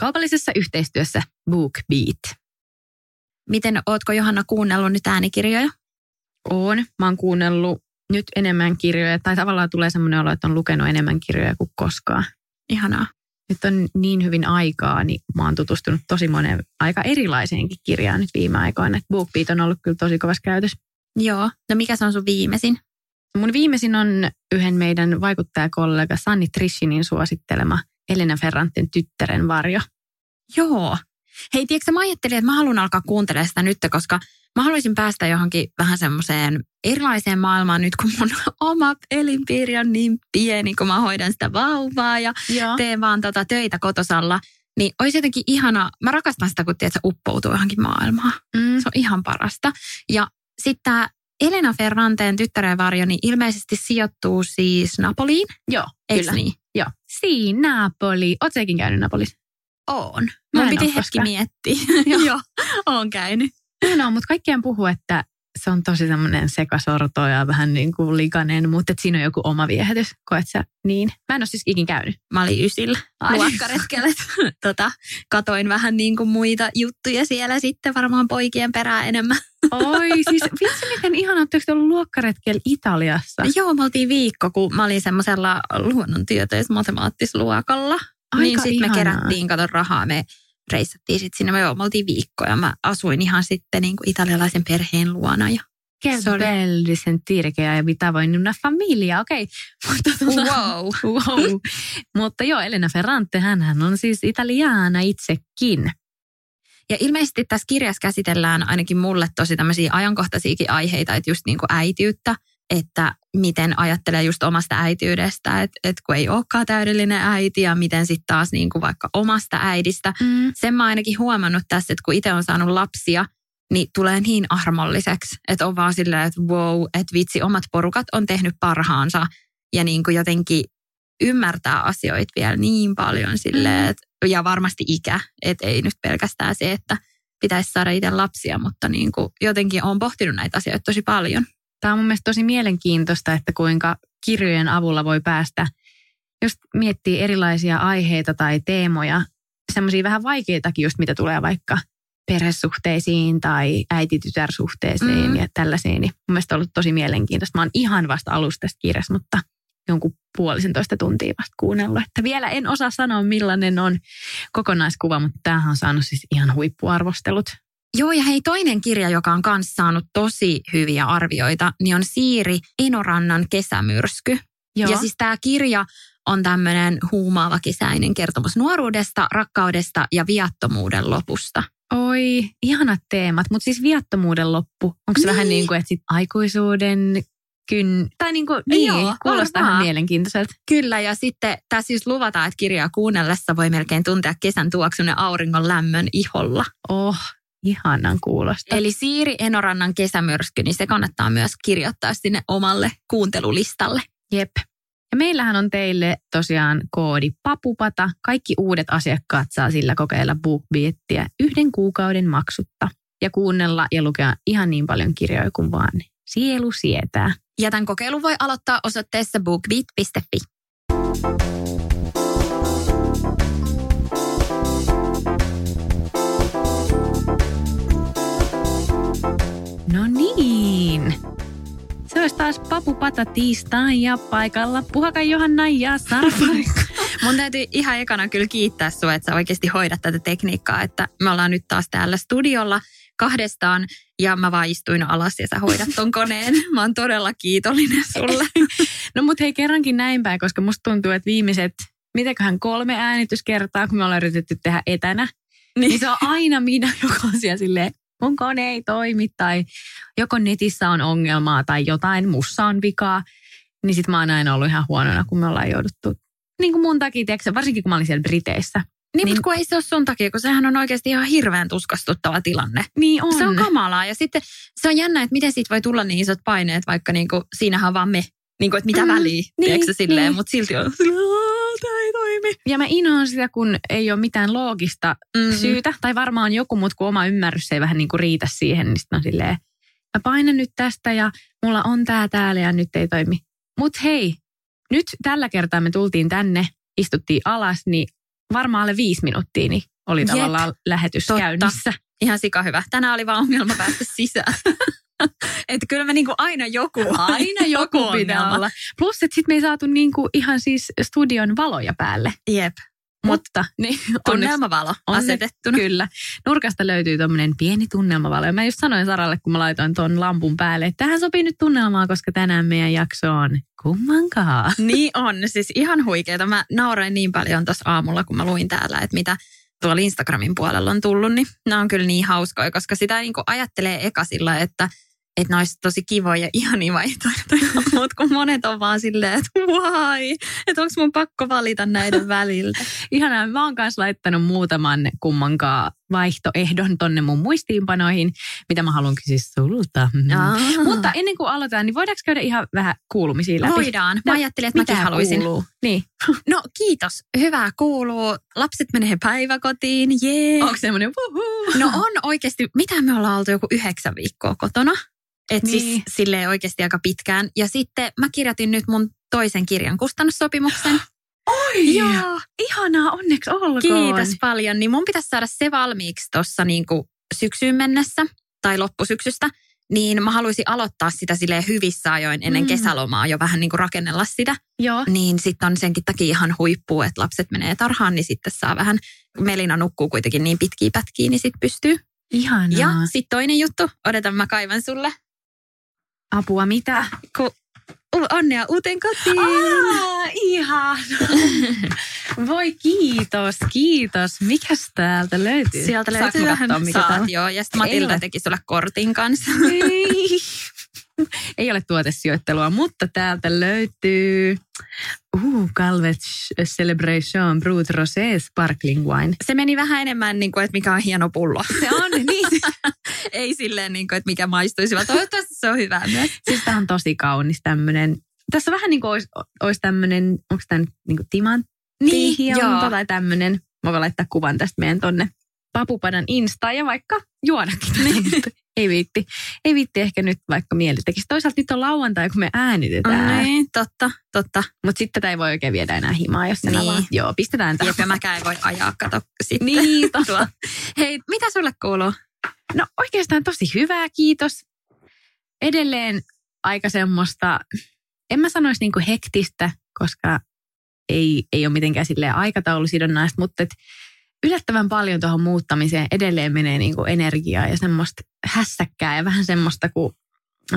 Kaupallisessa yhteistyössä BookBeat. Miten, ootko Johanna kuunnellut nyt äänikirjoja? Oon. Mä oon kuunnellut nyt enemmän kirjoja, tai tavallaan tulee semmoinen olo, että on lukenut enemmän kirjoja kuin koskaan. Ihanaa. Nyt on niin hyvin aikaa, niin mä oon tutustunut tosi monen aika erilaiseenkin kirjaan nyt viime aikoina. BookBeat on ollut kyllä tosi kovassa käytössä. Joo. No mikä se on sun viimeisin? Mun viimeisin on yhden meidän vaikuttajakollega Sanni Trishinin suosittelema Elena Ferranten tyttären varjo. Joo. Hei, tiedätkö, mä ajattelin, että mä haluan alkaa kuuntelemaan sitä nyt, koska mä haluaisin päästä johonkin vähän semmoiseen erilaiseen maailmaan nyt, kun mun oma elinpiiri on niin pieni, kun mä hoidan sitä vauvaa ja Joo. teen vaan tota töitä kotosalla. Niin olisi jotenkin ihana, mä rakastan sitä, kun tiedät, uppoutuu johonkin maailmaan. Mm. Se on ihan parasta. Ja sitten tämä Elena Ferranteen tyttären varjo, niin ilmeisesti sijoittuu siis Napoliin, Joo, eikö kyllä. niin? Joo. Siinä Napoli. Oot säkin käynyt Napolissa? On. Mä Mun en piti hetki miettiä. Joo, oon käynyt. No, mutta kaikkien puhuu, että se on tosi semmoinen sekasorto ja vähän niin kuin likainen, mutta että siinä on joku oma viehätys. Koet sä niin? Mä en ole siis ikin käynyt. Mä olin ysillä luokkaretkellä. tota, katoin vähän niin kuin muita juttuja siellä sitten varmaan poikien perään enemmän. Oi, siis vitsi miten ihana, oletteko te ollut luokkaretkellä Italiassa? Joo, me oltiin viikko, kun mä olin semmoisella luonnontieteis-matemaattisluokalla. Aika niin sitten me kerättiin, kato rahaa, me reissattiin sitten sinne. Me, joo, me oltiin viikko ja mä asuin ihan sitten niin kuin italialaisen perheen luona. Ja Che Se oli- belli sentire che hai abitavo in una famiglia, okei. Mutta, tota- wow. wow. Mutta joo, Elena Ferrante, hän on siis italiaana itsekin. Ja ilmeisesti tässä kirjassa käsitellään ainakin mulle tosi tämmöisiä ajankohtaisiakin aiheita, että just niin kuin äitiyttä, että miten ajattelee just omasta äitiydestä, että, että kun ei olekaan täydellinen äiti ja miten sitten taas niin kuin vaikka omasta äidistä. Mm. Sen mä ainakin huomannut tässä, että kun itse on saanut lapsia, niin tulee niin armolliseksi, että on vaan silleen, että wow, että vitsi, omat porukat on tehnyt parhaansa ja niin kuin jotenkin ymmärtää asioita vielä niin paljon silleen, että, ja varmasti ikä, että ei nyt pelkästään se, että pitäisi saada itse lapsia, mutta niin kuin jotenkin on pohtinut näitä asioita tosi paljon. Tämä on mun mielestä tosi mielenkiintoista, että kuinka kirjojen avulla voi päästä just miettiä erilaisia aiheita tai teemoja, semmoisia vähän vaikeitakin just mitä tulee vaikka perhesuhteisiin tai äiti-tytärsuhteeseen Mm. ja tällaisiin. Niin mun mielestä on ollut tosi mielenkiintoista. Mä oon ihan vasta alusta tästä kirjasta, mutta jonkun puolisentoista tuntia vasta kuunnellut. Että vielä en osaa sanoa, millainen on kokonaiskuva, mutta tämähän on saanut siis ihan huippuarvostelut. Joo, ja hei, toinen kirja, joka on kanssa saanut tosi hyviä arvioita, niin on Siiri Enorannan kesämyrsky. Joo. Ja siis tämä kirja on tämmöinen huumaava kesäinen kertomus nuoruudesta, rakkaudesta ja viattomuuden lopusta. Oi, ihanat teemat, mutta siis viattomuuden loppu. Onko se Niin. vähän niin kuin, että sit aikuisuuden kyn... Tai niin kuin, niin, Joo, kuulostaa ihan mielenkiintoiselta. Kyllä, ja sitten tässä just luvataan, että kirjaa kuunnellessa voi melkein tuntea kesän tuoksun ja auringon lämmön iholla. Oh, ihanan kuulosta. Eli Siiri Enorannan kesämyrsky, niin se kannattaa myös kirjoittaa sinne omalle kuuntelulistalle. Jep. Ja meillähän on teille tosiaan koodi Papupata. Kaikki uudet asiakkaat saa sillä kokeilla BookBeatia yhden kuukauden maksutta. Ja kuunnella ja lukea ihan niin paljon kirjoja kuin vaan sielu sietää. Ja tämän kokeilun voi aloittaa osoitteessa bookbeat.fi. olisi taas Papupata tiistai ja paikalla Puhaka Johanna ja Sarpa. Mun täytyy ihan ekana kyllä kiittää sua, että sä oikeasti hoidat tätä tekniikkaa, että me ollaan nyt taas täällä studiolla kahdestaan ja mä vaan istuin alas ja sä hoidat ton koneen. Mä oon todella kiitollinen sulle. No mut hei kerrankin näin päin, koska musta tuntuu, että viimeiset, mitäköhän kolme äänityskertaa, kun me ollaan yritetty tehdä etänä, niin, niin se on aina minä, joka on siellä silleen, mun kone ei toimi tai joko netissä on ongelmaa tai jotain, mussa on vikaa. Niin sit mä oon aina ollut ihan huonona, kun me ollaan jouduttu niin kuin mun takia, tiedätkö, varsinkin kun mä olin siellä Briteissä. Niin, niin, mutta kun ei se ole sun takia, kun sehän on oikeasti ihan hirveän tuskastuttava tilanne. Niin on. Se on kamalaa. Ja sitten se on jännä, että miten siitä voi tulla niin isot paineet, vaikka niin kuin, siinähän on vaan me. Niin kuin, että mitä mm, väliä, niin, tiedätkö silleen, niin. mutta silti on toimi. Ja mä inhoan sitä, kun ei ole mitään loogista mm-hmm. syytä, tai varmaan joku, mutta kun oma ymmärrys ei vähän niin kuin riitä siihen, niin sitten on silleen, mä painan nyt tästä ja mulla on tää täällä ja nyt ei toimi. Mutta hei, nyt tällä kertaa me tultiin tänne, istuttiin alas, niin varmaan alle viisi minuuttia niin oli Jep. tavallaan lähetys Totta. käynnissä. Ihan sika hyvä. Tänään oli vaan ongelma päästä sisään. että kyllä me niinku aina joku, aina joku pitää olla. Plus, että sitten me ei saatu niinku ihan siis studion valoja päälle. Jep. Mutta niin, tunnelmavalo asetettuna. Kyllä. Nurkasta löytyy tuommoinen pieni tunnelmavalo. Ja mä just sanoin Saralle, kun mä laitoin tuon lampun päälle, että tähän sopii nyt tunnelmaa, koska tänään meidän jakso on kummankaan. Niin on. Siis ihan huikeeta. Mä nauroin niin paljon tuossa aamulla, kun mä luin täällä, että mitä tuolla Instagramin puolella on tullut, niin nämä on kyllä niin hauskoja, koska sitä niin ajattelee eka sillä, että – että ne olisi tosi kivoja ja ihania vaihtoehtoja, mutta kun monet on vaan silleen, että why, että onko mun pakko valita näiden väliltä. Ihanaa, mä oon kanssa laittanut muutaman kummankaan vaihtoehdon tonne mun muistiinpanoihin, mitä mä haluankin siis sulta. Mm. Mutta ennen kuin aloitetaan, niin voidaanko käydä ihan vähän kuulumisia läpi? Voidaan. Mä ajattelin, että mäkin haluaisin. Kuuluu? Niin. No kiitos. Hyvää kuuluu. Lapset menee päiväkotiin. Jee. Onko semmoinen No on oikeasti. Mitä me ollaan oltu joku yhdeksän viikkoa kotona? Että siis niin. siis silleen oikeasti aika pitkään. Ja sitten mä kirjoitin nyt mun toisen kirjan kustannussopimuksen. Oi! Joo. Ihanaa, onneksi olkoon. Kiitos paljon. Niin mun pitäisi saada se valmiiksi tuossa niinku syksyyn mennessä tai loppusyksystä. Niin mä haluaisin aloittaa sitä sille hyvissä ajoin ennen mm. kesälomaa jo vähän niin kuin rakennella sitä. Joo. Niin sitten on senkin takia ihan huippu, että lapset menee tarhaan, niin sitten saa vähän, Melina nukkuu kuitenkin niin pitkiä pätkiä, niin sitten pystyy. Ihanaa. Ja sitten toinen juttu, odotan mä kaivan sulle Apua mitä? Ku, onnea uuteen kotiin. Aa, ihan. Voi kiitos, kiitos. Mikäs täältä löytyy? Sieltä löytyy vähän. Katsoa, mikä Saat, joo. Ja sitten Matilda teki sulle kortin kanssa. Ei. Ei ole tuotesijoittelua, mutta täältä löytyy uh, Calvet Celebration Brut Rosé Sparkling Wine. Se meni vähän enemmän, niin kuin, että mikä on hieno pullo. Se on, niin. Ei silleen, niin kuin, että mikä maistuisi, vaan toivottavasti se on hyvä myös. Siis tämä on tosi kaunis tämmöinen. Tässä vähän niin kuin olisi, olisi tämmöinen, onko tämä nyt niin kuin timantti niin, tai tämmöinen. Mä voin laittaa kuvan tästä meidän tonne papupadan Insta ja vaikka juodakin. Niin. ei viitti. Ei viitti ehkä nyt vaikka mieli tekisi. Toisaalta nyt on lauantai, kun me äänitetään. No niin, totta, totta. Mutta sitten tätä ei voi oikein viedä enää himaa, jos niin. vaan. Joo, pistetään tähän. Ja mäkään ei voi ajaa, kato sitten. Niin, totta. Hei, mitä sulle kuuluu? No oikeastaan tosi hyvää, kiitos. Edelleen aika semmoista, en mä sanoisi niinku hektistä, koska ei, ei ole mitenkään silleen aikataulusidonnaista, mutta et yllättävän paljon tuohon muuttamiseen edelleen menee niin kuin energiaa ja semmoista hässäkkää ja vähän semmoista, kun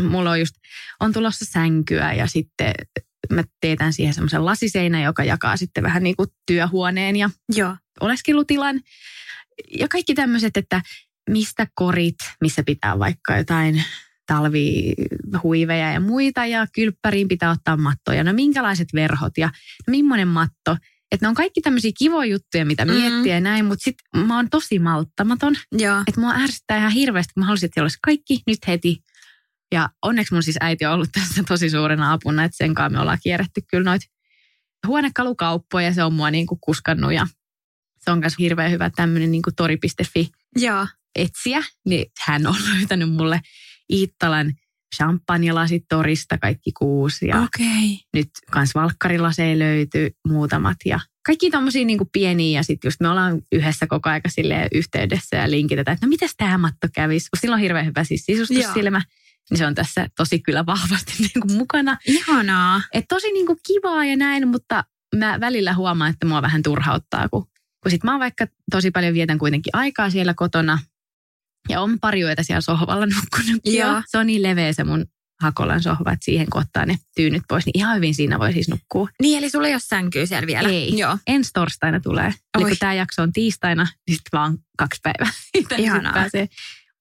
mulla on just, on tulossa sänkyä ja sitten mä teetän siihen semmoisen lasiseinän, joka jakaa sitten vähän niin kuin työhuoneen ja Joo. oleskelutilan. Ja kaikki tämmöiset, että mistä korit, missä pitää vaikka jotain talvihuiveja ja muita ja kylppäriin pitää ottaa mattoja. No minkälaiset verhot ja no millainen matto – että ne on kaikki tämmöisiä kivoja juttuja, mitä mm-hmm. miettiä ja näin, mutta sitten mä oon tosi malttamaton. Että mua ärsyttää ihan hirveästi, kun mä haluaisin, että olisi kaikki nyt heti. Ja onneksi mun siis äiti on ollut tässä tosi suurena apuna, että sen kanssa me ollaan kierretty kyllä noita huonekalukauppoja ja se on mua niinku kuskannut ja se on myös hirveän hyvä tämmöinen niinku tori.fi Joo. etsiä. Niin hän on löytänyt mulle Iittalan champagnelasit torista, kaikki kuusi. Ja okay. nyt kans valkkarilaseja löytyy muutamat. Ja kaikki tommosia niin pieniä ja sitten just me ollaan yhdessä koko aika yhteydessä ja linkitetään, että no mitäs tämä matto kävisi. Sillä on hirveän hyvä siis sisustussilmä. Niin se on tässä tosi kyllä vahvasti niin kuin mukana. Ihanaa. Et tosi niin kuin kivaa ja näin, mutta mä välillä huomaan, että mua vähän turhauttaa, kun, kun sit mä oon vaikka tosi paljon vietän kuitenkin aikaa siellä kotona ja on pari yötä siellä sohvalla nukkunut. Joo. Se on niin leveä se mun Hakolan sohva, että siihen kun ottaa ne tyynyt pois, niin ihan hyvin siinä voi siis nukkua. Niin, eli sulla ei ole sänkyä siellä vielä? Ei. Joo. Ensi torstaina tulee. Eli kun tämä jakso on tiistaina, niin sitten vaan kaksi päivää. Ihanaa. pääsee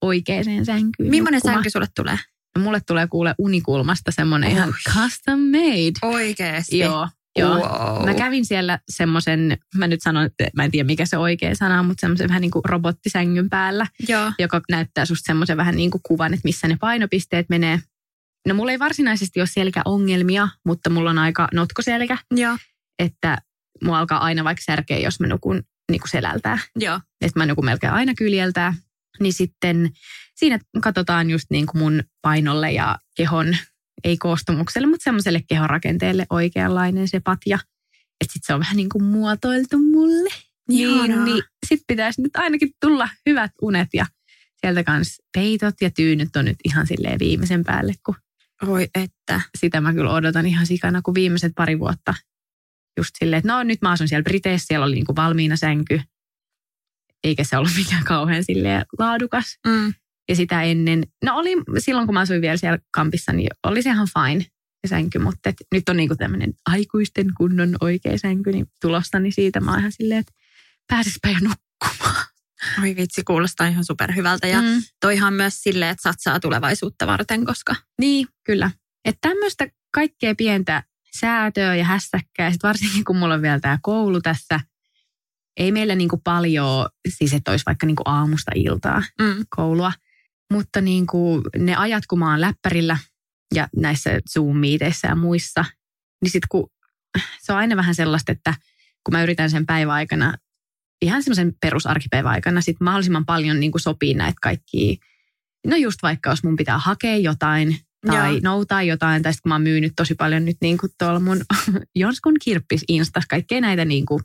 oikeaan sänkyyn. Millainen nukkumaan. sänky sulle tulee? No, mulle tulee kuule unikulmasta semmoinen ihan custom made. Oikeesti? Joo. Joo. Wow. Mä kävin siellä semmoisen, mä nyt sanon, että mä en tiedä mikä se oikea sana on, mutta semmoisen vähän niin kuin robottisängyn päällä, Joo. joka näyttää susta semmoisen vähän niin kuin kuvan, että missä ne painopisteet menee. No mulla ei varsinaisesti ole selkäongelmia, mutta mulla on aika notkoselkä, Joo. että mua alkaa aina vaikka särkeä, jos mä nukun niin kuin selältää. Joo. Että mä nukun melkein aina kyljeltää. Niin sitten siinä katsotaan just niin kuin mun painolle ja kehon, ei koostumukselle, mutta semmoiselle kehonrakenteelle oikeanlainen se patja. Että sitten se on vähän niin kuin muotoiltu mulle. Niin, Ihanaa. niin sit pitäisi nyt ainakin tulla hyvät unet ja sieltä kanssa peitot ja tyynyt on nyt ihan silleen viimeisen päälle, kun Oi että. sitä mä kyllä odotan ihan sikana, kun viimeiset pari vuotta just silleen, että no nyt mä asun siellä Briteissä, siellä oli niin kuin valmiina sänky, eikä se ollut mikään kauhean silleen laadukas. Mm. Ja sitä ennen, no oli silloin kun mä asuin vielä siellä kampissa, niin oli se ihan fine se sänky, mutta et nyt on niinku tämmöinen aikuisten kunnon oikea sänky niin tulosta, niin siitä mä oon ihan silleen, että pääsispä jo nukkumaan. Oi vitsi, kuulostaa ihan superhyvältä. Ja Mm. toihan myös silleen, että satsaa tulevaisuutta varten, koska Niin, kyllä. Että tämmöistä kaikkea pientä säätöä ja hässäkkää, ja sit varsinkin kun mulla on vielä tämä koulu tässä, ei meillä niinku paljon, siis että olisi vaikka niinku aamusta iltaa mm. koulua, mutta niinku ne ajat, kun mä oon läppärillä ja näissä Zoom-miiteissä ja muissa, niin sit kun se on aina vähän sellaista, että kun mä yritän sen päiväaikana, ihan semmoisen perusarkipäivän aikana, sit mahdollisimman paljon niinku sopii näitä kaikkia, no just vaikka jos mun pitää hakea jotain, tai Joo. noutaa jotain, tai sitten kun mä oon myynyt tosi paljon nyt niin kuin tuolla mun Jonskun kirppis Instas, kaikkea näitä niin kuin,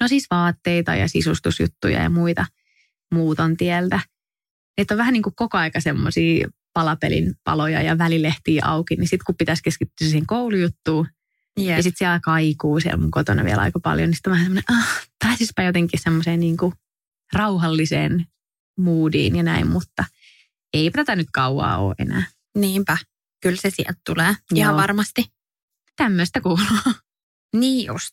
no siis vaatteita ja sisustusjuttuja ja muita muuton tieltä. Että on vähän niin kuin koko aika semmoisia palapelin paloja ja välilehtiä auki, niin sitten kun pitäisi keskittyä siihen koulujuttuun, Yep. ja sitten siellä kaikuu siellä mun kotona vielä aika paljon, niin sitten vähän semmoinen, ah, pääsispä jotenkin semmoiseen niin kuin rauhalliseen moodiin ja näin, mutta ei tätä nyt kauaa ole enää. Niinpä. Kyllä se sieltä tulee. Ihan Joo. varmasti. Tämmöistä kuuluu. Niin just.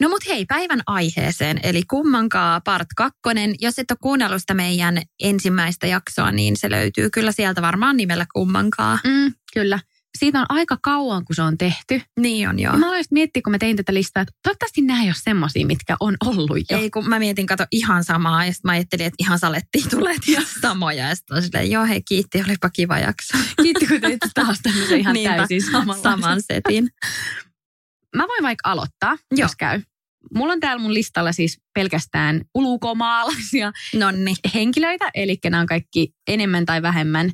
No mut hei, päivän aiheeseen, eli kummankaa part kakkonen. Jos et ole kuunnellut sitä meidän ensimmäistä jaksoa, niin se löytyy kyllä sieltä varmaan nimellä kummankaa. Mm, kyllä. Siitä on aika kauan, kun se on tehty. Niin on joo. Ja mä aloin just miettiä, kun mä tein tätä listaa, että toivottavasti nämä ei ole semmosia, mitkä on ollut jo. Ei, kun mä mietin, kato ihan samaa, ja sitten mä ajattelin, että ihan salettiin tulee samoja. Ja sitten silleen, joo hei, kiitti, olipa kiva jakso. Kiitti, kun teit taas tämmöisen ihan Niinpä, täysin samanlaisen. saman setin. Mä voin vaikka aloittaa, Joo. jos käy. Mulla on täällä mun listalla siis pelkästään ulkomaalaisia Nonni. henkilöitä, eli nämä on kaikki enemmän tai vähemmän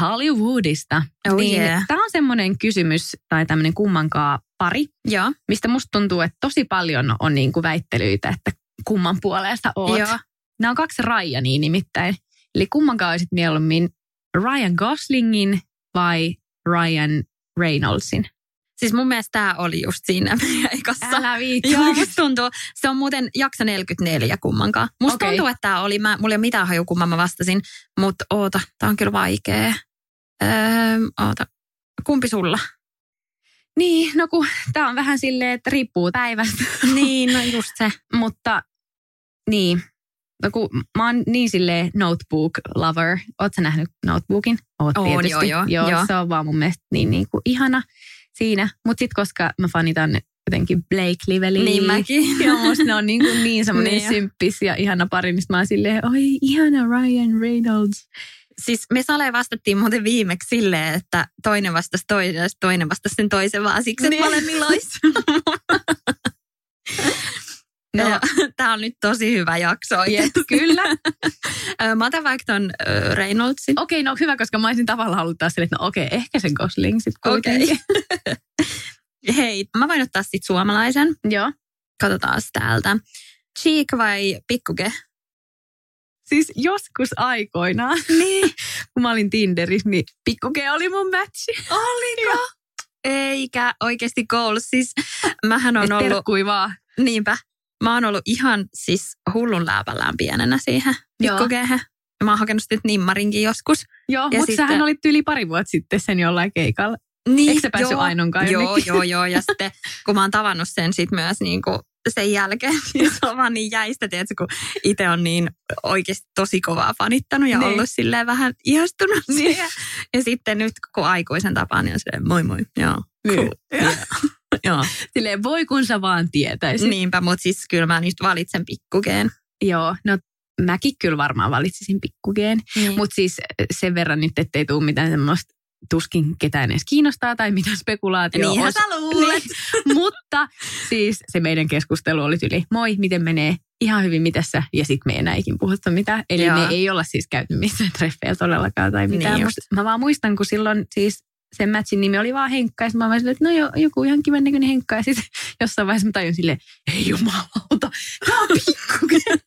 Hollywoodista. Oh niin yeah. Tämä on semmoinen kysymys tai tämmöinen kummankaan pari, Joo. mistä musta tuntuu, että tosi paljon on niin kuin väittelyitä, että kumman puolesta oot. Joo. Nämä on kaksi Ryania nimittäin. Eli kummankaan olisit mieluummin Ryan Goslingin vai Ryan Reynoldsin? Siis mun mielestä tämä oli just siinä meidän ekassa. Älä. Joo, musta tuntuu. Se on muuten jakso 44 kummankaan. Musta okay. tuntuu, että tämä oli, mä, mulla ei ole mitään haju, kumman mä vastasin, mutta oota, tämä on kyllä vaikea. Öö, oota, kumpi sulla? Niin, no kun tämä on vähän silleen, että riippuu päivästä. niin, no just se. Mutta niin, no kun mä oon niin silleen notebook lover. Oot sä nähnyt notebookin? Oot Oon, tietysti. joo, joo, joo, joo. Se on vaan mun mielestä niin, niin kuin ihana siinä. Mutta sitten koska mä fanitan jotenkin Blake Livelyä. Niin mäkin. Ja musta ne on niin, kuin niin semmoinen Niin. symppis ja ihana pari, sit mä oon silleen, oi ihana Ryan Reynolds. Siis me Sale vastattiin muuten viimeksi silleen, että toinen vastasi toinen toinen vastasi sen toisen vaan siksi, että Niin. molemmilla olisi. No. Tämä on nyt tosi hyvä jakso. Jep, kyllä. Mä otan vaikka ton Reynoldsin. Okei, no hyvä, koska mä olisin tavallaan ollut taas silleen, että no okei, ehkä sen Gosling sitten kuitenkin. Hei, mä voin ottaa sit suomalaisen. Joo. Katsotaan täältä. Cheek vai pikkuke? Siis joskus aikoinaan, Niin. kun mä olin Tinderissä, niin pikkuke oli mun matchi. Oliko? Eikä oikeasti goals. Siis mähän on Et ollut, terkkui vaan. niinpä, mä oon ollut ihan siis hullun lääpällään pienenä siihen Joo. pikkukeehen. Mä oon hakenut sitten nimmarinkin joskus. Joo, Ja mutta sitten- sähän olit yli pari vuotta sitten sen jollain keikalla. Niin, Eikö sä päässyt Ainonkaan Joo, jonnekin? joo, joo. Ja sitten kun mä oon tavannut sen sit myös niin kuin sen jälkeen, niin se on vaan niin jäistä, tiedätkö, kun itse on niin oikeasti tosi kovaa fanittanut ja Niin. ollut silleen vähän ihastunut Niin. siihen. Ja sitten nyt kun aikuisen tapaan, niin on silleen moi moi, joo, Niin. cool. Yeah. joo. Silleen, voi kun sä vaan tietäisit. Niinpä, mutta siis kyllä mä nyt valitsen pikkukeen. Joo, no mäkin kyllä varmaan valitsisin pikkukeen. Niin. Mutta siis sen verran nyt, ettei tule mitään semmoista tuskin ketään edes kiinnostaa tai. Niinhän olisi. sä luulet. Niin, mutta siis se meidän keskustelu oli yli, moi, miten menee? Ihan hyvin, mitä sä? Ja sitten me ei enää ikin puhuttu mitään. Eli Joo. me ei olla siis käyty missään treffeillä todellakaan tai mitään. Niin mä vaan muistan, kun silloin siis sen matchin nimi oli vaan Henkka. Ja mä vaan silleen, että no jo, joku ihan kivan näköinen Henkka. Ja sitten jossain vaiheessa mä tajun silleen, ei jumalauta, tää on pikkukin.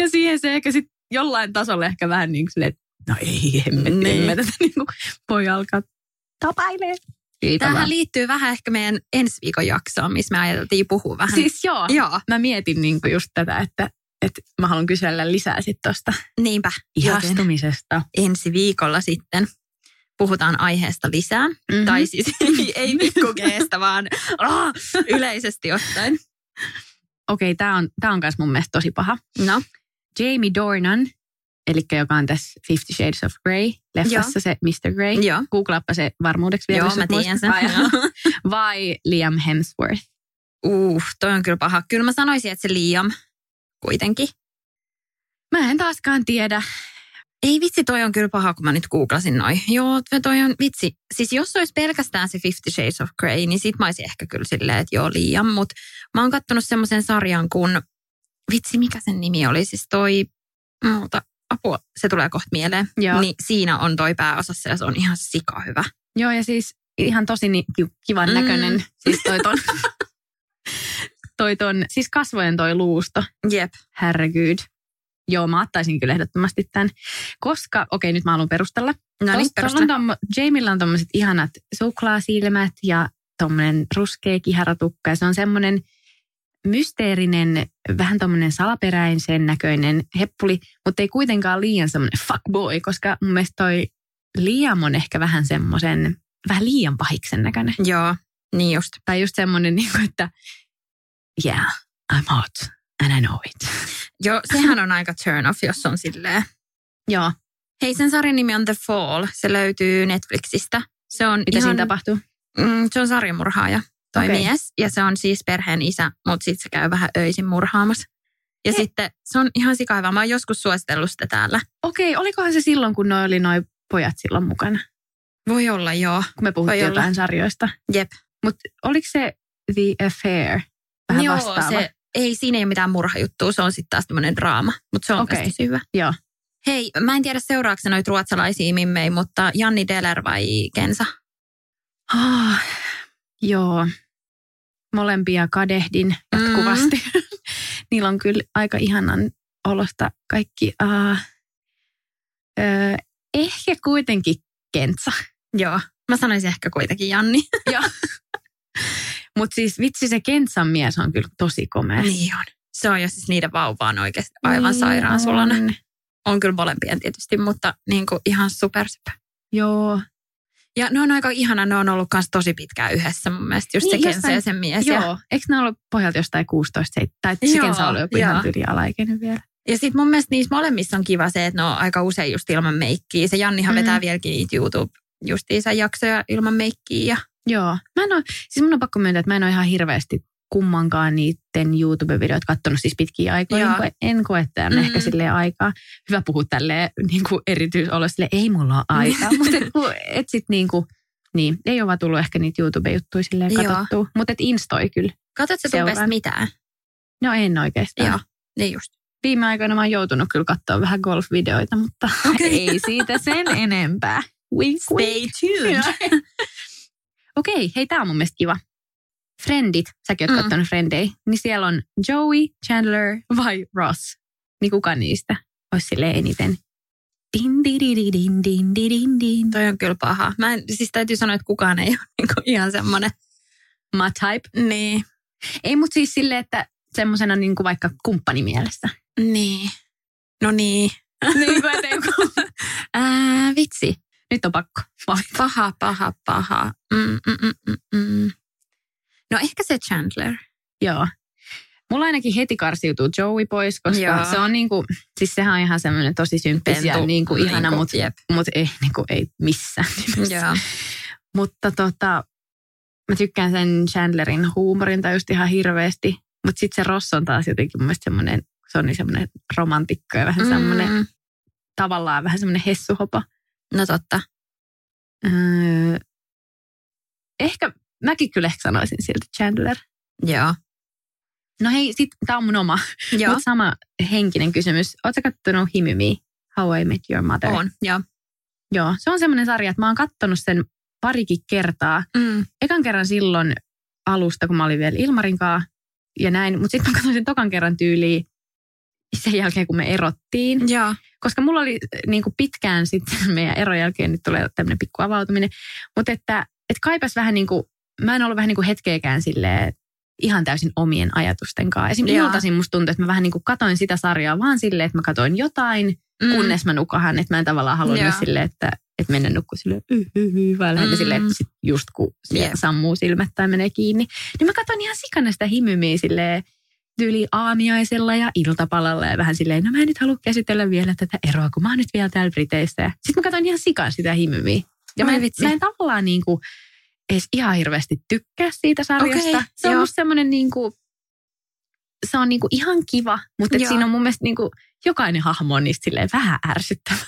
ja siihen se ehkä sitten jollain tasolla ehkä vähän niin kuin silleen, että no ei hemmetti, Niin. mä tätä niin kuin voi alkaa tapailee. Siitä Tähän vaan. liittyy vähän ehkä meidän ensi viikon jaksoon, missä me ajateltiin puhua vähän. Siis joo, Joo, mä mietin niin kuin just tätä, että, että mä haluan kysellä lisää sitten tuosta niinpä. Ihastumisesta. ensi viikolla sitten puhutaan aiheesta lisää. Mm-hmm. Tai siis ei, pikkukeestä, vaan ah, yleisesti ottaen. Okei, tää on, tää on myös mun mielestä tosi paha. No, Jamie Dornan, eli joka on tässä Fifty Shades of Grey, leffassa se Mr. Grey. joo. Googlaappa se varmuudeksi vielä. Joo, mä tiedän sen. Joo. Vai Liam Hemsworth. Uh, toi on kyllä paha. Kyllä mä sanoisin, että se Liam kuitenkin. Mä en taaskaan tiedä. Ei vitsi, toi on kyllä paha, kun mä nyt googlasin noin. Joo, toi on vitsi. Siis jos olisi pelkästään se Fifty Shades of Grey, niin sit mä olisin ehkä kyllä silleen, että joo Liam. Mutta mä oon kattonut semmoisen sarjan kun, vitsi mikä sen nimi oli, siis toi, muuta, apua, se tulee kohta mieleen. Joo. Niin siinä on toi pääosassa ja se on ihan sika hyvä. Joo, ja siis ihan tosi ni- ki- kivan Mm. näköinen. Siis toi ton, toi ton, siis kasvojen toi luusto. Jep. Herregud. Joo, mä ottaisin kyllä ehdottomasti tämän. Koska, okei nyt mä haluan perustella. No niin, tolla on tommo, Jamilla on tommoset ihanat suklaasilmät ja tommonen ruskea kiharatukka. Ja se on semmoinen mysteerinen, vähän tommonen salaperäisen näköinen heppuli, mutta ei kuitenkaan liian semmoinen fuckboy, koska mun mielestä toi Liam on ehkä vähän semmoisen, vähän liian pahiksen näköinen. Joo, niin just. Tai just semmoinen, niin kuin, että yeah, I'm hot and I know it. Joo, sehän on aika turn off, jos on silleen. Joo, Hei, sen sarjan nimi on The Fall. Se löytyy Netflixistä. Se on mitä ihan, siinä tapahtuu? Mm, se on sarjamurhaaja, toi Okei. mies. Ja se on siis perheen isä, mutta sitten se käy vähän öisin murhaamassa. Ja Hei. sitten se on ihan sikaiva. Mä oon joskus suositellut sitä täällä. Okei, olikohan se silloin, kun noi oli noi pojat silloin mukana, Voi olla, joo. kun me puhuttiin Voi olla. jotain sarjoista. Jep. Mutta oliko se The Affair vähän joo, vastaava? se, ei siinä ei ole mitään murhajuttua. Se on sitten taas tämmöinen draama. Mutta se on okay. tosi hyvä. Joo. Hei, mä en tiedä seuraako se noita ruotsalaisia mimmei, mutta Janni Deler vai Kensa? Ah, joo, molempia kadehdin jatkuvasti. Mm. Niillä on kyllä aika ihanan olosta kaikki. Uh, ö, ehkä kuitenkin Kentsa. Joo. Mä sanoisin ehkä kuitenkin Janni. Mutta siis vitsi se Kentsan mies on kyllä tosi komea. niin on. Se on jo siis niiden vauva on oikeasti aivan Niin sairaan sulonen. on. Kyllä molempien tietysti, mutta niin kuin ihan supersepä. Joo, Ja ne on aika ihana, ne on ollut myös tosi pitkään yhdessä mun mielestä, just Niin, se jostain- ja sen mies. Ja, joo. Eikö ne ollut pohjalta jostain 16 7, tai se Kensa oli joku joo. ihan tyli alaikäinen vielä. ja sitten mun mielestä niissä molemmissa on kiva se, että ne on aika usein just ilman meikkiä. Se Jannihan Mm. vetää vieläkin niitä YouTube justiinsa jaksoja ilman meikkiä. Ja, Joo, mä en oo, siis mun on pakko myöntää, että mä en ole ihan hirveästi kummankaan niiden YouTube-videot kattonut siis pitkiä aikoja. Joo. En koe, en koe että on Mm. ehkä silleen aikaa. Hyvä puhua tälleen niin erityisolo ei mulla ole aikaa. Mutta et, sit niin kuin, niin, ei ole vaan tullut ehkä niitä YouTube-juttuja silleen katsottua. Mutta et instoi kyllä. Katsotko sä mitään? No en oikeastaan. Joo, niin just. Viime aikoina mä oon joutunut kyllä katsoa vähän golf-videoita, mutta Okei. ei siitä sen enempää. Wink, wink. tuned. Okei, hei tää on mun mielestä kiva. Friendit, säkin oot Mm. kattonut Friendei, niin siellä on Joey, Chandler vai Ross. Niin kuka niistä olisi sille eniten? Din, di, di, di, din, din, di, din, din. Toi on kyllä paha. Mä en, siis täytyy sanoa, että kukaan ei ole niinku ihan semmoinen. My type. Niin. Ei mut siis silleen, että semmosena niin kuin vaikka kumppanimielessä. Niin. No niin. niin kuin, että joku... Ää, vitsi. Nyt on pakko. Vai. Paha, paha, paha. Mm, mm, mm. No ehkä se Chandler. Joo. Mulla ainakin heti karsiutuu Joey pois, koska Joo. se on niinku, siis sehän on ihan semmoinen tosi symppis ja Pentu. niinku ihana, Niinku, mutta jep. mut ei, niinku, ei missään nimessä. Joo. Mutta tota, mä tykkään sen Chandlerin huumorinta just ihan hirveästi. Mutta sitten se Ross on taas jotenkin mun mielestä semmoinen, se on niin semmoinen romantikko ja vähän semmoinen, Mm, tavallaan vähän semmoinen hessuhopa. no totta. Öö, ehkä, mäkin kyllä ehkä sanoisin siltä Chandler. Joo. No hei, sit tää on mun oma, Joo. mutta sama henkinen kysymys. Oletko kattonut Himimi, How I Met Your Mother? On, joo. Joo, se on semmoinen sarja, että mä oon kattonut sen parikin kertaa. Mm. Ekan kerran silloin alusta, kun mä olin vielä Ilmarinkaa ja näin. Mutta sitten mä katsoin sen tokan kerran tyyliin sen jälkeen, kun me erottiin. Joo. Koska mulla oli niin kuin pitkään sitten meidän eron jälkeen, nyt tulee tämmöinen pikku avautuminen. Mutta että, että kaipas vähän niin kuin, mä en ollut vähän niin kuin hetkeäkään silleen ihan täysin omien ajatusten kanssa. Esimerkiksi iltaisin musta tuntui, että mä vähän niin kuin katoin sitä sarjaa vaan silleen, että mä katoin jotain, Mm. kunnes mä nukahan. Että mä en tavallaan halunnut silleen, että, että mennä nukkua silleen, yh, yh, yh, vaan Mm. silleen, että sit just kun Jep. sammuu silmät tai menee kiinni. Niin mä katsoin ihan sikana sitä himymiä silleen, tyyli aamiaisella ja iltapalalla ja vähän silleen, no mä en nyt halua käsitellä vielä tätä eroa, kun mä oon nyt vielä täällä Briteissä. Sitten mä katsoin ihan sikan sitä himymiä. Ja mä en, vitsi. mä en tavallaan niin kuin edes ihan hirveästi tykkää siitä sarjasta. Okei, se on joo. musta semmoinen niin kuin, se on niin kuin ihan kiva, mutta et Joo. siinä on mun mielestä niin kuin, jokainen hahmo on niistä silleen vähän ärsyttävä.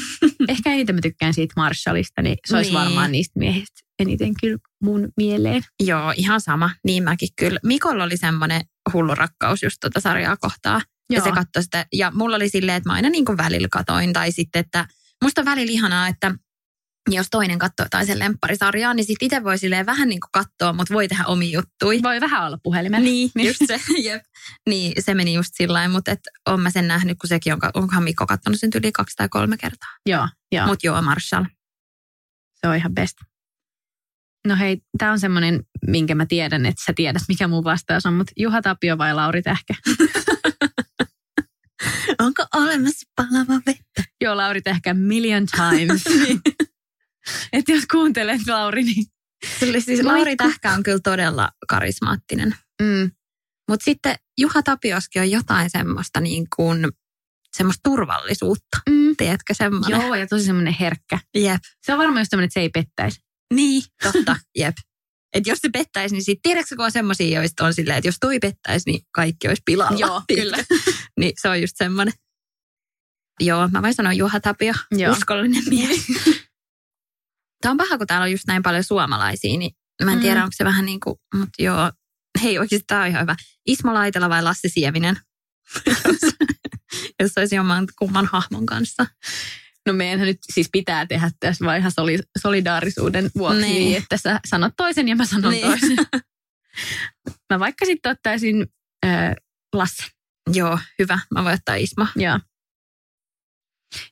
Ehkä eniten mä tykkään siitä Marshallista, niin se olisi Niin. varmaan niistä miehistä eniten kyllä mun mieleen. Joo, ihan sama. Niin mäkin kyllä. Mikolla oli semmoinen hullu rakkaus just tuota sarjaa kohtaa. Ja Joo. se katsoi sitä. Ja mulla oli silleen, että mä aina niin kuin välillä katoin. Tai sitten, että musta on välillä ihanaa, että jos toinen katsoo jotain sen lempparisarjaa, niin sitten itse voi silleen vähän niin kuin katsoa, mutta voi tehdä omi juttui. Voi vähän olla puhelimella. Niin, just se, jep. Niin, se meni just sillä mutta et on mä sen nähnyt, kun sekin on, onkohan Mikko katsonut sen yli kaksi tai kolme kertaa. Joo, joo. Mutta joo, Marshall. Se on ihan best. No hei, tämä on semmoinen, minkä mä tiedän, että sä tiedät, mikä mun vastaus on, mutta Juha Tapio vai Lauri Tähkä? Onko olemassa palava vettä? Joo, Lauri Tähkä million times. että jos kuuntelet Lauri, niin... Kyllä siis Moikka. Lauri Tähkä on kyllä todella karismaattinen. Mm, Mutta sitten Juha Tapioskin on jotain semmoista niin kuin, semmoista turvallisuutta. mm. Tiedätkö semmoinen? Joo, ja tosi semmoinen herkkä. Jep. Se on varmaan just semmoinen, että se ei pettäisi. Niin, totta. Jep. Et jos se pettäisi, niin sitten tiedätkö, kun on semmoisia, joista on silleen, että jos toi pettäisi, niin kaikki olisi pilalla. Joo, Tiedätkö? niin se on just semmoinen. Joo, mä voin sanoa Juha Tapio, Joo. uskollinen mies. Tämä on paha, kun täällä on just näin paljon suomalaisia, niin mä en Mm. tiedä, onko se vähän niin kuin, mutta joo. Hei, oikeasti tämä on ihan hyvä. Ismo Laitela vai Lassi Sievinen? jos, jos olisi oman kumman hahmon kanssa. No meidänhän nyt siis pitää tehdä tässä vaan ihan soli, solidaarisuuden vuoksi, Niin. niin. että sä sanot toisen ja mä sanon Niin. toisen. mä vaikka sitten ottaisin äh, Lasse. Joo, hyvä. Mä voin ottaa Ismo. Joo.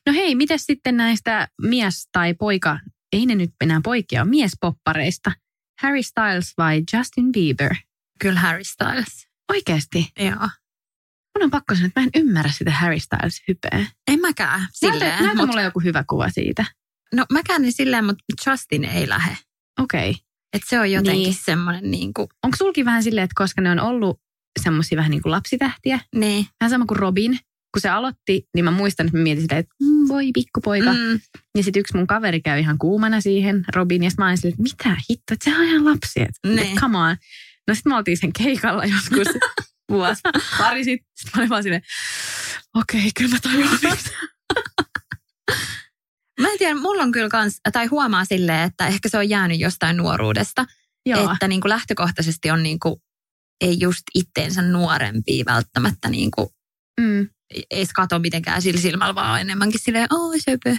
No hei, miten sitten näistä mies- tai poika, ei ne nyt enää poikia, ole, miespoppareista. Harry Styles vai Justin Bieber? Kyllä Harry Styles. Oikeasti. Joo. Mun on pakko sanoa, että mä en ymmärrä sitä Harry Styles-hypeä. En mäkään silleen. Näytä, näytä mut, mulle joku hyvä kuva siitä. no mäkään niin silleen, mutta Justin ei lähe. Okei. Okay. Että se on jotenkin Niin. niin. semmoinen niin kuin, Onko sulki vähän silleen, että koska ne on ollut semmoisia vähän niin kuin lapsitähtiä, niin. vähän sama kuin Robin, kun se aloitti, niin mä muistan, että mä mietin silleen, että mm, voi pikkupoika. Mm. Ja sitten yksi mun kaveri käy ihan kuumana siihen, Robin, ja mä olin silleen, että mitä hitto, että sehän on ihan lapsi, että Niin. et come on. No sitten me oltiin sen keikalla joskus vuosi pari sitten. Sitten mä olin vaan silleen, okei, okay, kyllä mä tajuan. Mä en tiedä, mulla on kyllä kans, tai huomaa silleen, että ehkä se on jäänyt jostain nuoruudesta. Joo, Että niin kuin lähtökohtaisesti on niin kuin, ei just itteensä nuorempia välttämättä niin kuin, mm, ei kato mitenkään sillä silmällä, vaan enemmänkin silleen, oi söpö.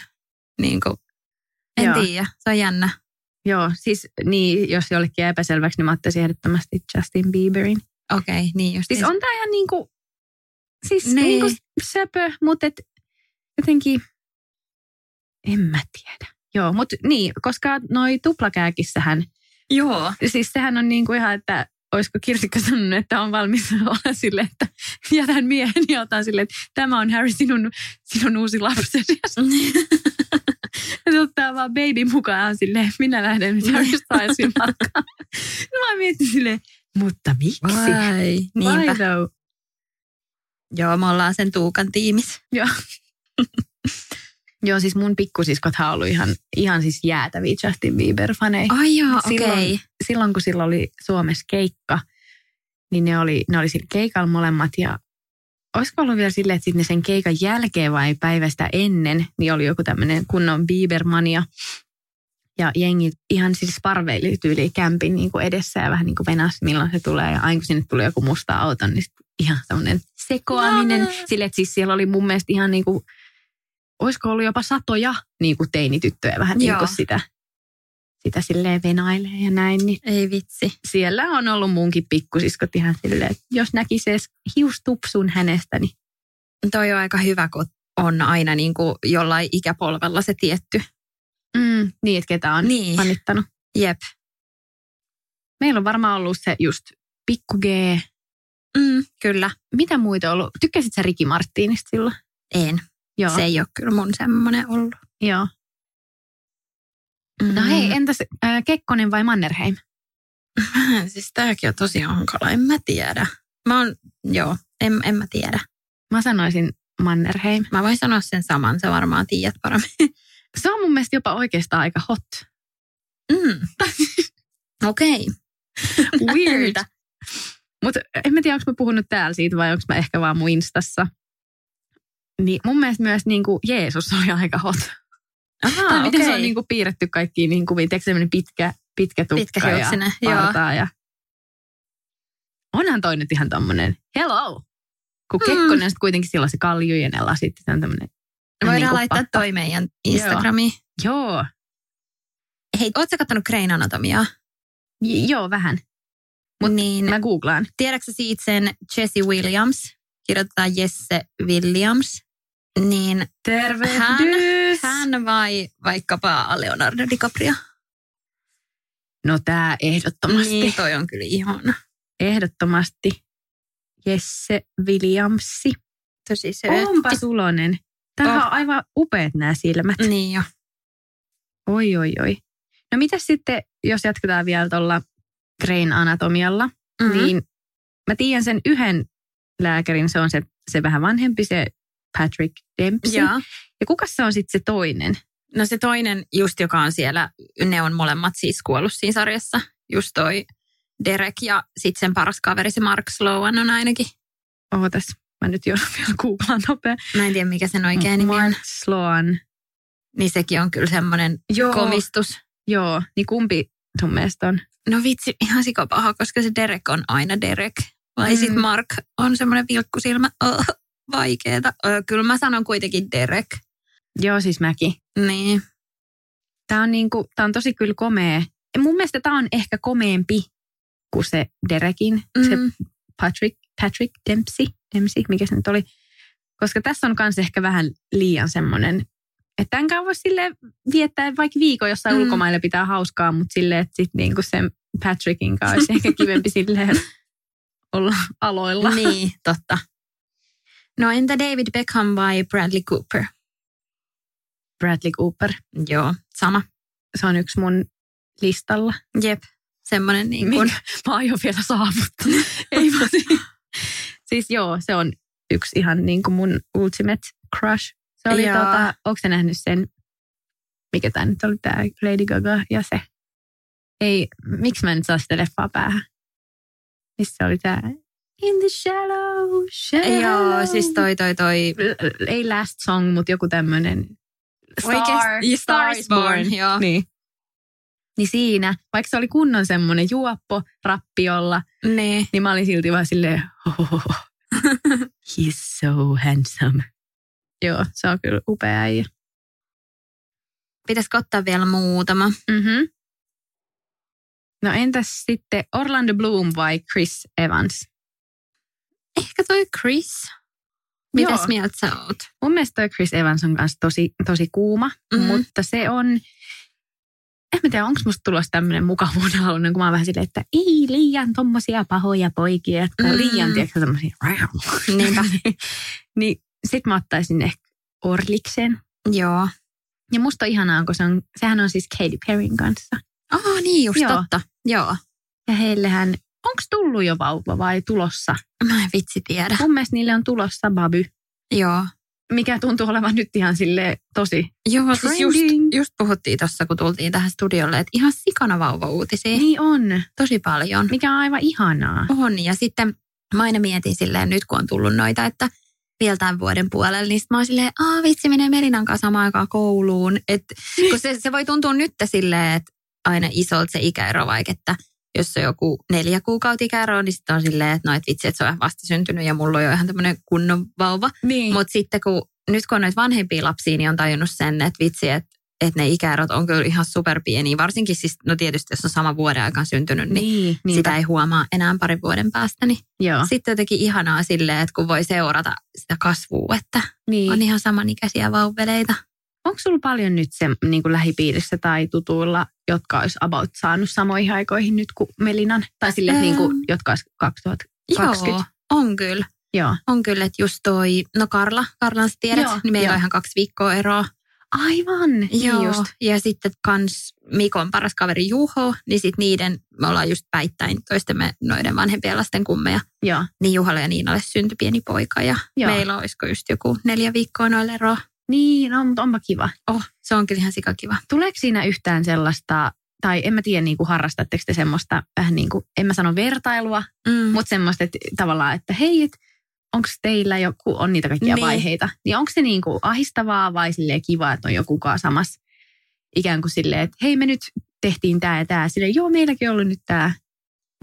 Niin kuin, en Joo. tiedä, se on jännä. joo, siis niin, jos jollekin epäselväksi, niin mä ottaisin ehdottomasti Justin Bieberin. Okei, okay, niin just. Siis on tää ihan niinku, siis Niin. niinku söpö, mutta et jotenkin, en mä tiedä. Joo, mutta niin, koska noi tuplakääkissähän, Joo. siis sehän on niinku ihan, että olisiko Kirsikka sanonut, että on valmis olla sille, että jätän miehen ja otan sille, että tämä on Harry sinun, sinun uusi lapsesi. Ja se ottaa vaan baby mukaan silleen, minä lähden nyt Harry Stylesin matkaan. Mä mietin silleen, mutta miksi? Vai, niinpä. though? Joo, me ollaan sen Tuukan tiimissä. Joo. Joo, siis mun pikkusiskothan on ollut ihan, ihan siis jäätäviä Justin Bieber-faneja. Ai joo, Silloin- okei. Silloin kun sillä oli Suomessa keikka, niin ne oli, ne oli sillä keikalla molemmat ja olisiko ollut vielä silleen, että sitten sen keikan jälkeen vai päivästä ennen, niin oli joku tämmöinen kunnon Biebermania. Ja jengi ihan siis parveili tyyliin kämpin niin kuin edessä ja vähän niin kuin venas, milloin se tulee. Ja aina kun sinne tuli joku musta auto, niin ihan semmoinen sekoaminen. No. Sille, että siis siellä oli mun mielestä ihan niin kuin, olisiko ollut jopa satoja niin kuin teinityttöjä vähän niin kuin sitä, sitä silleen venailee ja näin. Niin Ei vitsi. siellä on ollut munkin pikkusiskot ihan silleen, että jos näkisi edes hiustupsun hänestä, niin Toi on aika hyvä, kun on aina niin kuin jollain ikäpolvella se tietty. Mm, niin, että ketä on Niin. fanittanut. Jep. Meillä on varmaan ollut se just pikku G. Mm, kyllä. Mitä muita on ollut? Tykkäsit sä Ricky Martinista silloin? En. Joo. Se ei ole kyllä mun semmoinen ollut. Joo. No Mm. hei, entäs äh, Kekkonen vai Mannerheim? siis tääkin on tosi hankala, en mä tiedä. Mä oon, joo, en, en mä tiedä. Mä sanoisin Mannerheim. Mä voin sanoa sen saman, sä varmaan tiedät paremmin. Se on mun mielestä jopa oikeastaan aika hot. Mm. Okei. Weird. Mutta en mä tiedä, onko mä puhunut täällä siitä vai onko mä ehkä vaan mun instassa. Niin mun mielestä myös niin kuin Jeesus oli aika hot. Ahaa, tai miten se on niin kuin piirretty kaikkiin niin kuviin. Tiedätkö semmoinen pitkä, pitkä tukka Pitkähiuksinen, ja joo. partaa. Ja... Onhan toi nyt ihan tommonen, hello. Kun Mm. Kekkonen sit kuitenkin silloin se kaljujen ja sitten se on tämmöinen. Voidaan niin laittaa pappa. toi meidän Instagramiin. Joo, Hei, ootko kattonut Crane Anatomiaa? J- joo vähän. Mut niin, Mä googlaan. tiedätkö siitä sen Jesse Williams? Kirjoitetaan Jesse Williams. Niin Tervehdys! hän vai vaikkapa Leonardo DiCaprio? No tää ehdottomasti. Niin, toi on kyllä ihana. Ehdottomasti Jesse Williamsi. Tosi se. Onpa sulonen. Tämähän Oh. on aivan upeat nämä silmät. Niin jo. Oi, oi, oi. No mitä sitten, jos jatketaan vielä tuolla Grain anatomialla, Mm. mm-hmm. niin mä tiedän sen yhden lääkärin, se on se, se vähän vanhempi, se Patrick Dempsey. Joo. Ja kuka se on sitten se toinen? No se toinen just, joka on siellä, ne on molemmat siis kuollut siinä sarjassa. Just toi Derek ja sitten sen paras kaveri, se Mark Sloan on ainakin. Ootas, mä nyt joudun vielä googlaan nopea. Mä en tiedä, mikä sen oikea nimi on. Sloan. Niin sekin on kyllä semmoinen Joo. komistus. Joo, niin kumpi sun mielestä on? No vitsi, ihan sikapaha, koska se Derek on aina Derek. Vai Mm. sitten Mark on semmoinen vilkkusilmä. Oh, vaikeeta. Oh, kyllä mä sanon kuitenkin Derek. Joo, siis mäkin. Niin. Tämä on, niinku, tää on tosi kyllä komea. Ja mun mielestä tämä on ehkä komeempi kuin se Derekin, mm. se. Patrick, Patrick Dempsey, Dempsey, mikä se nyt oli. Koska tässä on myös ehkä vähän liian semmoinen, että tämän kanssa voisi sille viettää vaikka viikon jossain Mm. ulkomaille pitää hauskaa, mutta silleen, että sitten niinku sen Patrickin kanssa olisi ehkä kivempi silleen olla aloilla. Niin, totta. No entä David Beckham vai Bradley Cooper? Bradley Cooper, Joo, sama. se on yksi mun listalla. Jep, semmoinen niin kuin, mä aion vielä saavuttaa. Ei vaan siis joo, se on yksi ihan niin kuin mun ultimate crush. Se oli Joo. tota, onko se nähnyt sen, mikä tämä nyt oli tämä Lady Gaga ja se. Ei, miksi mä en nyt saa sitä leffaa päähän? Missä oli tämä In the shallow, shallow. Joo, siis toi toi toi. Ei last song, mutta joku tämmöinen Star is Born, joo. Niin. Niin siinä, vaikka se oli kunnon semmoinen juoppo rappiolla, Niin. niin mä olin silti vaan silleen, oh, he's so handsome. Joo, se on kyllä upea äijä. Pitäisikö ottaa vielä muutama? Mm-hmm. No entäs sitten Orlando Bloom vai Chris Evans? Ehkä toi Chris. Mitäs Joo. mieltä sä oot? Mun mielestä toi Chris Evans on kanssa tosi, tosi kuuma, Mhm. mm-hmm. mutta se on, en mä tiedä, onko musta tulossa tämmöinen mukavuuden halunen, kun mä oon vähän silleen, että ei liian tommosia pahoja poikia, jotka on Mm. liian, tiedätkö, semmosia. Niinpä. niin sit mä ottaisin ehkä Orliksen. Joo. Ja musta on ihanaa, kun se on, sehän on siis Katy Perryn kanssa. Oh, niin just Joo. totta. Joo. Ja heillehän, onko tullut jo vauva vai tulossa? Mä en vitsi tiedä. Mun mielestä niille on tulossa baby, Joo. Mikä tuntuu olevan nyt ihan sille tosi. Joo, siis just, just puhuttiin tuossa, kun tultiin tähän studiolle, että ihan sikana vauva-uutisia. Niin on, Tosi paljon. mikä on aivan ihanaa. On, ja sitten mä aina mietin silleen nyt, kun on tullut noita, että vielä tämän vuoden puolella, niin mä oon silleen, aa vitsi, menee Melinan kanssa samaan aikaan kouluun. Et, kun se, se voi tuntua nyt silleen, että aina isolta se ikäero, vaikka että jos on joku neljä kuukautta ikäero, niin sitten on silleen, että no et vitsi, että se on vasta syntynyt ja mulla on jo ihan tämmöinen kunnon vauva. Niin. Mutta sitten kun, nyt kun on noita vanhempia lapsia, niin on tajunnut sen, että vitsi, että että ne ikäerot on kyllä ihan superpieniä. Varsinkin siis, no tietysti jos on sama vuoden aikaan syntynyt, niin, niin, niin sitä ei huomaa enää parin vuoden päästä. Niin Joo, sitten jotenkin ihanaa silleen, että kun voi seurata sitä kasvua, että niin. on ihan samanikäisiä vauveleita. Onko sulla paljon nyt se niin kuin lähipiirissä tai tutuilla, jotka olisi about saanut samoihin aikoihin nyt kuin Melinan? Tai sille, että niin kuin, Ähm. jotka olisi 2020? Joo, on kyllä. Joo. On kyllä, että just toi, no Karla, Karlan sä tiedät, Joo, niin meillä on ihan kaksi viikkoa eroa. Aivan, niin Joo, just. ja sitten kans Mikon paras kaveri Juho, niin sitten niiden, me ollaan just päittäin toistemme noiden vanhempien lasten kummeja. Joo. Niin Juhalle ja Niinalle syntyi pieni poika ja Joo. meillä olisiko just joku neljä viikkoa noille eroa. Niin, no, mutta onpa kiva. Oh, se on kyllä ihan sikakiva. Tuleeko siinä yhtään sellaista, tai en mä tiedä, niin kuin harrastatteko te semmoista vähän niin kuin, en mä sano vertailua, Mm. mutta semmoista, että tavallaan, että hei, et, onko teillä joku, on niitä kaikkia Niin. vaiheita, niin onko se niin kuin ahistavaa vai silleen kiva, että on joku samassa ikään kuin silleen, että hei me nyt tehtiin tämä ja tämä, silleen joo meilläkin on ollut nyt tämä.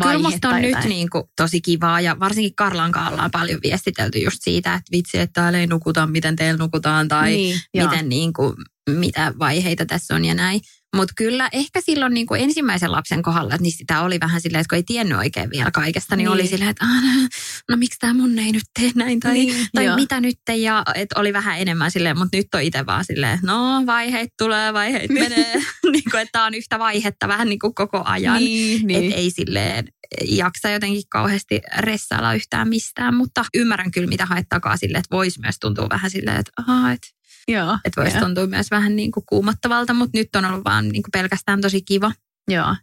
Kyllä musta on nyt jotain. niin kuin tosi kivaa ja varsinkin Karlan kanssa ollaan paljon viestitelty just siitä, että vitsi, että täällä ei nukuta, miten teillä nukutaan tai niin, joo. miten niin kuin, mitä vaiheita tässä on ja näin. Mutta kyllä ehkä silloin niin kuin ensimmäisen lapsen kohdalla, että niin sitä oli vähän silleen, että kun ei tiennyt oikein vielä kaikesta, niin, Niin. oli silleen, että "Ah, no miksi tämä mun ei nyt tee näin tai, Niin, tai joo. mitä nyt ja että oli vähän enemmän silleen, mutta nyt on itse vaan silleen, että no vaiheet tulee, vaiheet menee, niin kuin, että on yhtä vaihetta vähän niin kuin koko ajan. Niin, Niin. niin. Et ei silleen jaksa jotenkin kauheasti ressailla yhtään mistään, mutta ymmärrän kyllä mitä haet takaa silleen, että voisi myös tuntua vähän silleen, että aha, et, joo, et voisi tuntua myös vähän niin kuin kuumottavalta, mutta nyt on ollut vaan niin kuin pelkästään tosi kiva. Joo.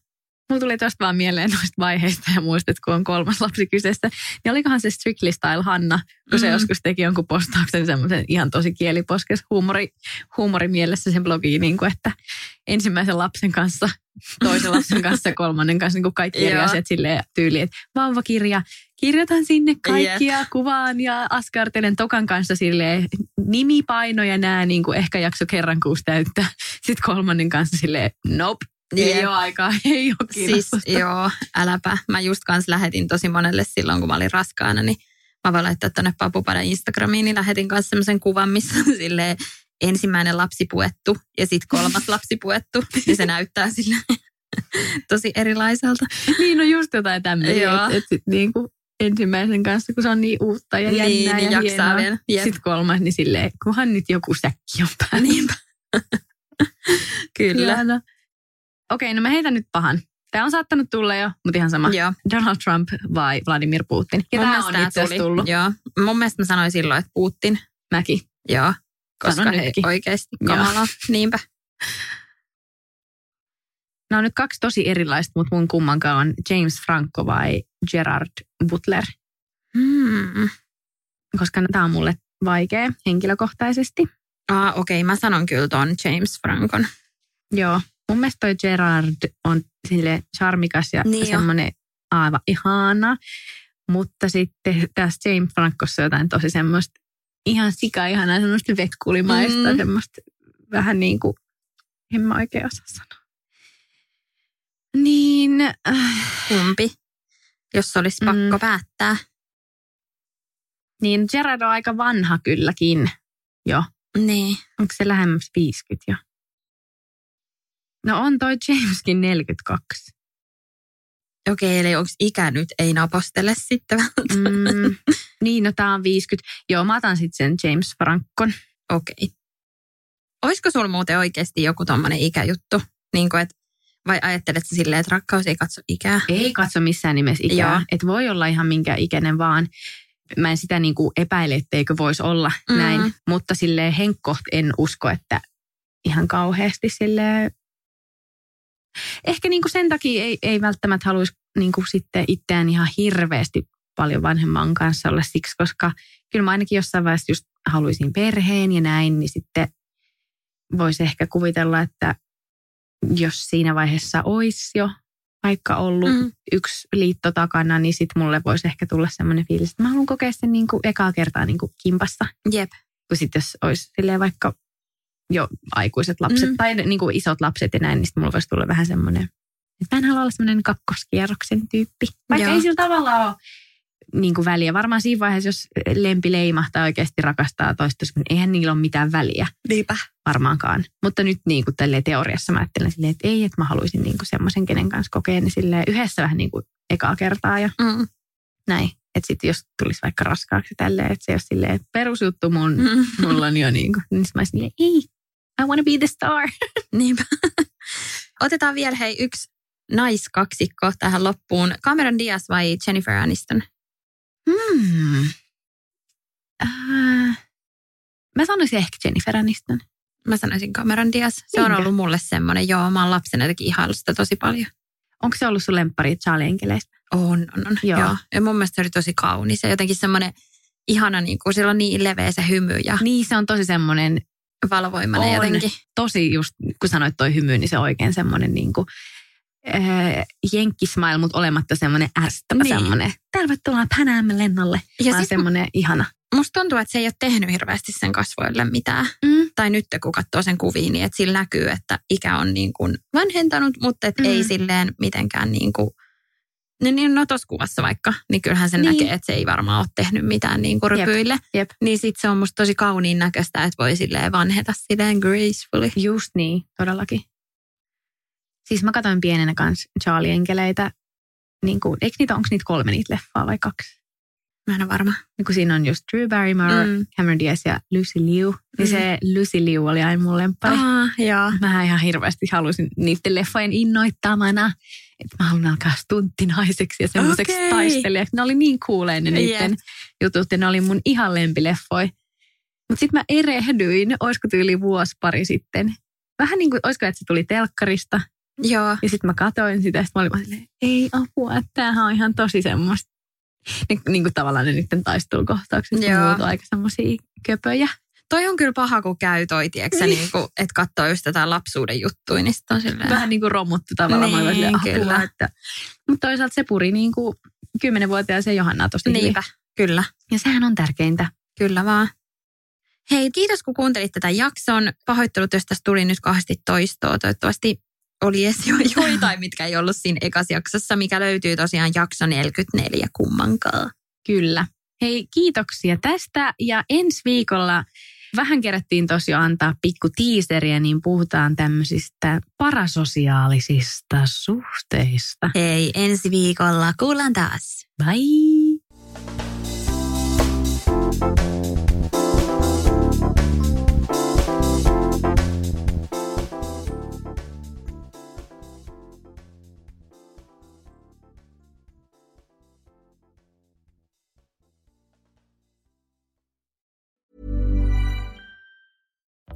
Mulla tuli tuosta vaan mieleen noista vaiheista ja muistat, kun on kolmas lapsi kyseessä. Niin olikohan se Strictly Style Hanna, kun se Mm. joskus teki jonkun postauksen semmoisen ihan tosi kieliposkes huumori, huumorimielessä sen blogiin, niin kuin, että ensimmäisen lapsen kanssa, toisen lapsen kanssa ja kolmannen kanssa niin kuin kaikki eri asiat silleen tyyliin, että vauvakirja, kirjoitan sinne kaikkia kuvaan ja askartelen Tokan kanssa silleen nimipaino ja nää niin kuin ehkä jakso kerran kuusi täyttää. Sitten kolmannen kanssa silleen, nope, ei Jep. ole aikaa, ei ole Siis joo, äläpä. Mä just kans lähetin tosi monelle silloin, kun mä olin raskaana, niin mä voin laittaa tuonne Papupadan Instagramiin, niin lähetin kanssa semmoisen kuvan, missä on silleen ensimmäinen lapsi puettu ja sitten kolmas lapsi puettu. Ja se näyttää sille tosi erilaiselta. Niin, no just jotain tämmöisiä, Joo. että et sit niinku ensimmäisen kanssa, kun se on niin uutta ja jännää niin, ja niin jaksaa hienoa. vielä. Jep. Sitten kolmas, niin silleen, kunhan nyt joku säkki on päällä. Niinpä. Kyllä. Okei, no mä heitän nyt pahan. Tämä on saattanut tulla jo, mutta ihan sama. Joo. Donald Trump vai Vladimir Putin? Ja Mun tämä on itse asiassa tuli. tullut. Joo. Mun mielestä mä sanoin silloin, että Putin. Mäkin. Joo. Koska Sanon he nytkin. oikeasti Joo. kamala. Niinpä. Nämä on nyt kaksi tosi erilaista, mutta mun kummankaan on James Franco vai Gerard Butler. Hmm. Koska tämä on mulle vaikea henkilökohtaisesti. Ah, okei, okay, mä sanon kyllä ton James Frankon. Joo. Mun mielestä toi Gerard on sille charmikas ja Niin semmoinen aivan ihana. Mutta sitten tässä James Francossa jotain tosi semmoista ihan sika ihanaa, semmoista vekkulimaista, mm. semmoista vähän niin kuin, en mä oikein osaa sanoa. Niin. Äh, Kumpi? Jos olisi pakko Mm. päättää. niin Gerard on aika vanha kylläkin jo. Niin. Onko se lähemmäs 50 jo? No on toi Jameskin 42. Okei, eli onko ikä nyt ei napostele sitten? Mm, niin, no tää on 50. Joo, mä otan sitten sen James Frankon. Okei. Olisiko sulla muuten oikeasti joku tommonen ikäjuttu? Niin kuin, et, vai ajattelet sä silleen, että rakkaus ei katso ikää? Ei katso missään nimessä ikää. Joo. Että voi olla ihan minkä ikäinen vaan. Mä en sitä niin kuin epäile, etteikö voisi olla mm. näin. Mutta sille henkkoht en usko, että ihan kauheasti sille Ehkä niin kuin sen takia ei, ei välttämättä haluaisi niin kuin sitten itseään ihan hirveästi paljon vanhemman kanssa olla siksi, koska kyllä mä ainakin jossain vaiheessa just haluaisin perheen ja näin, niin sitten voisi ehkä kuvitella, että jos siinä vaiheessa olisi jo vaikka ollut Mm. yksi liitto takana, niin sitten mulle voisi ehkä tulla semmoinen fiilis, että mä haluan kokea sen niin kuin ekaa kertaa niin kuin kimpassa. Jep. Kun sitten jos olisi silleen vaikka jo aikuiset lapset Mm. mm. tai niin kuin isot lapset ja näin, niin sitten mulla voisi tulla vähän semmoinen, että mä en halua olla semmoinen kakkoskierroksen tyyppi. Vaikka Joo. ei sillä tavalla ole niin kuin väliä. Varmaan siinä vaiheessa, jos lempi leimahtaa oikeasti rakastaa toista, niin eihän niillä ole mitään väliä Niinpä. varmaankaan. Mutta nyt niin kuin teoriassa mä ajattelen silleen, että ei, että mä haluaisin niin kuin semmoisen, kenen kanssa kokea, niin silleen yhdessä vähän niin kuin ekaa kertaa ja Mm. näin. Että sitten jos tulisi vaikka raskaaksi tälleen, että se olisi silleen, että perusjuttu mun, Mm. mulla on jo niin kuin, niin mä olisin silleen, ei, I wanna be the star. Niinpä. Otetaan vielä hei yksi naiskaksikko tähän loppuun. Cameron Diaz vai Jennifer Aniston? Hmm. Äh, mä sanoisin ehkä Jennifer Aniston. Mä sanoisin Cameron Diaz. Se on Niinkö? ollut mulle semmoinen, joo, mä oon lapsena jotenkin ihailu sitä tosi paljon. Onko se ollut sun lemppari Charlie Enkeleistä? On, on, on. Joo. Joo. Ja mun mielestä se oli tosi kaunis ja jotenkin semmoinen ihana, niin kuin sillä on niin leveä se hymy ja Niin, se on tosi semmoinen, valovoimainen On. jotenkin. tosi just, kun sanoit toi hymy, niin se on oikein semmoinen niin kuin, äh, jenkkismile, mutta olematta semmoinen ärsyttävä Niin. semmoinen. Tervetuloa Pänäämme lennolle. Ja sit- semmoinen ihana. Musta tuntuu, että se ei ole tehnyt hirveästi sen kasvoille mitään. Mm. Tai nyt kun katsoo sen kuviin, niin että sillä näkyy, että ikä on niin kuin vanhentanut, mutta et Mm. ei silleen mitenkään niin kuin, niin, niin no tuossa kuvassa vaikka, niin kyllähän sen Niin. näkee, että se ei varmaan ole tehnyt mitään niin kuin Jep, rypyille. jep. Niin sit se on musta tosi kauniin näköistä, että voi silleen vanheta silleen gracefully. Just niin, todellakin. Siis mä katsoin pienenä kanssa Charlie Enkeleitä. Niin kuin, eikö niitä, onko niitä kolme niitä leffaa vai kaksi? Mä en ole varma. Niin kun siinä on just Drew Barrymore, Mm. Cameron Diaz ja Lucy Liu. Niin Mm. se Lucy Liu oli aina mun lemppari. Ah, joo. Mä ihan hirveästi halusin niiden leffojen innoittamana, että mä haluan alkaa stunttinaiseksi ja semmoiseksi okay. taistelijaksi. Ne oli niin kuulein ne niiden Jep. jutut ja ne oli mun ihan lempileffoi. Mutta sitten mä erehdyin, olisiko tyyli vuosi pari sitten. Vähän niin kuin, olisiko, että se tuli telkkarista. Joo. Ja sitten mä katoin sitä, ja sit mä olin silleen, ei apua, että tämähän on ihan tosi semmoista. Niin, niin kuin tavallaan ne niiden taistelukohtaukset Joo. on aika semmoisia köpöjä. Toi on kyllä paha, kun käy toi, tiedätkö, Niin. niin kuin, että katsoo just tätä lapsuuden juttuja, niin sit on silleen. Vähän niin kuin romuttu tavallaan. Mä Niin, silleen, kyllä. apua, että... Mutta toisaalta se puri niin kuin kymmenenvuotiaaseen Johannaa tosi hyvin. Niinpä, kyllä. Ja sehän on tärkeintä. Kyllä vaan. Hei, kiitos kun kuuntelit tätä jakson. Pahoittelut, jos tästä tuli nyt kahdesti toistoa. Toivottavasti oli edes jo joitain, mitkä ei ollut siinä ekas jaksossa, mikä löytyy tosiaan jakso 44 kummankaan. Kyllä. Hei, kiitoksia tästä. Ja ensi viikolla vähän kerättiin tosiaan antaa pikku tiiseriä, niin puhutaan tämmöisistä parasosiaalisista suhteista. Hei, ensi viikolla kuullaan taas. Bye!